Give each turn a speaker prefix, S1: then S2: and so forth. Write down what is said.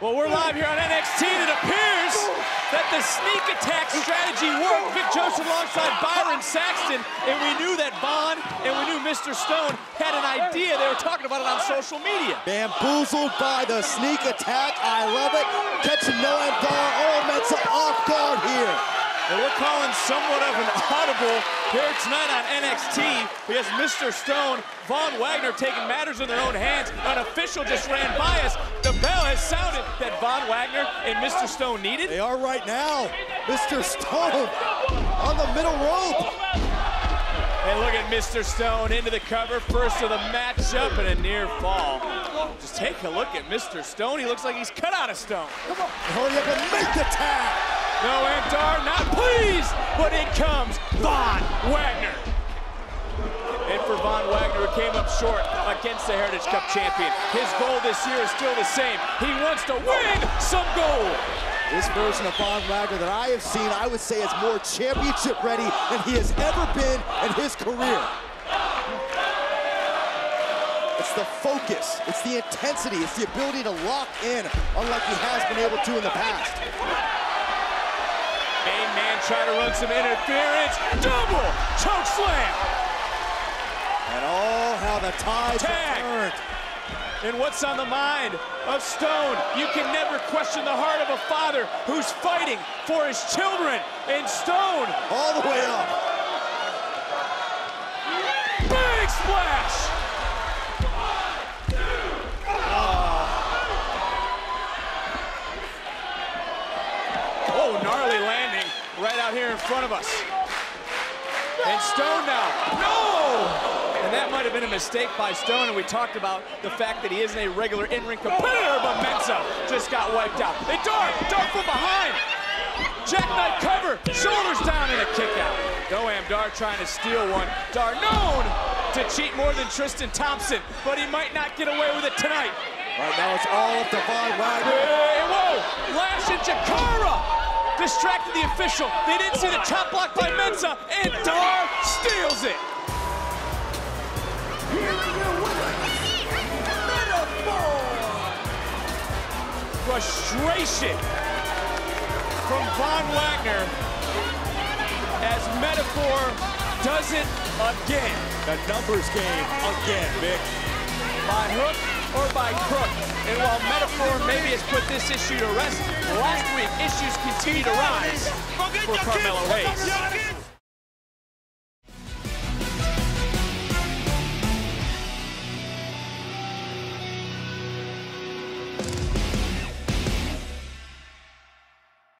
S1: Well, we're live here on NXT, and it appears that the sneak attack strategy worked. Vic Joseph alongside Byron Saxton, and we knew that Von and we knew Mr. Stone had an idea. They were talking about it on social media.
S2: Bamboozled by the sneak attack. I love it. Catching Noam Dar. Oh, Mensa off guard here.
S1: We're calling somewhat of an audible here tonight on NXT because Mr. Stone, Von Wagner taking matters in their own hands. An official just ran by us. The bell has sounded that Von Wagner and Mr. Stone needed.
S2: They are right now. Mr. Stone on the middle rope.
S1: And look at Mr. Stone into the cover, first of the matchup and a near fall. Just take a look at Mr. Stone. He looks like he's cut out of stone.
S2: Come on, hurry up and make the tag.
S1: Noam Antar, not pleased, but in comes Von Wagner. And for Von Wagner, who came up short against the Heritage Cup champion. His goal this year is still the same. He wants to win some gold.
S2: This version of Von Wagner that I have seen, I would say is more championship ready than he has ever been in his career. It's the focus, it's the intensity, it's the ability to lock in, unlike he has been able to in the past.
S1: Main man trying to run some interference. Double choke slam.
S2: And oh, how the tides
S1: Tag.
S2: turned.
S1: And what's on the mind of Stone? You can never question the heart of a father who's fighting for his children. And Stone.
S2: All the way up.
S1: Big splash. Oh, gnarly landing right out here in front of us. And Stone now. No! And that might have been a mistake by Stone, and we talked about the fact that he isn't a regular in-ring competitor, but Mensah just got wiped out. And Dar, Dar from behind. Jackknife cover, shoulders down, and a kick out. Noam Dar trying to steal one. Dar known to cheat more than Tristan Thompson, but he might not get away with it tonight.
S2: Right now it's all up to Von Wagner.
S1: Hey, whoa! Lash and Jakara distracted the official. They didn't see the chop block by Mensah, and Dar steals it. Frustration from Von Wagner as Meta-Four does it again.
S2: The numbers game again, Vic.
S1: By hook or by crook. And while Meta-Four maybe has put this issue to rest, last week issues continue to rise for Carmelo Hayes.